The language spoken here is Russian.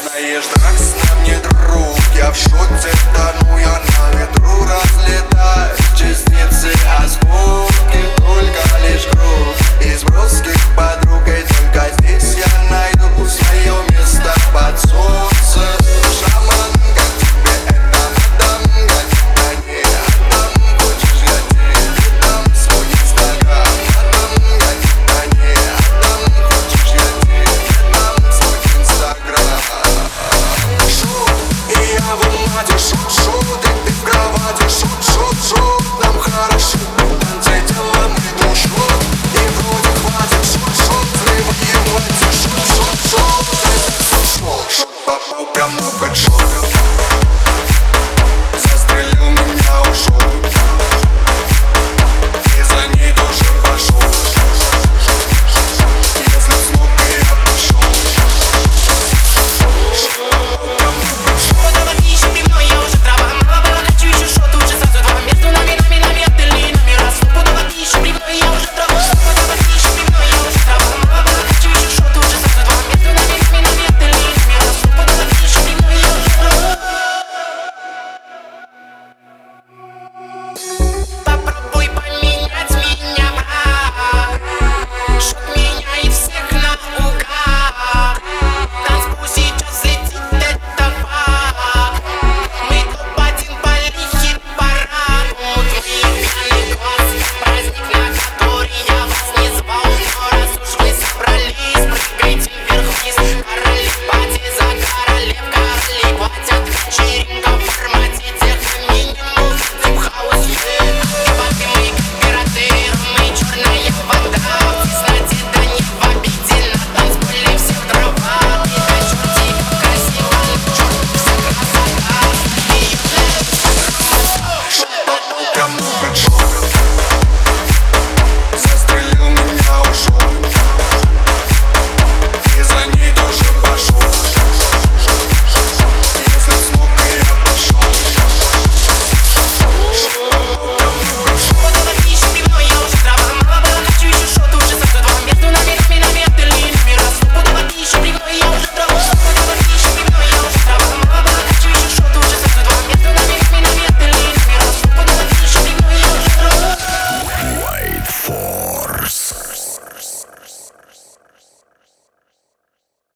Знаешь, Дракс нам не друг Я в шоке, тону.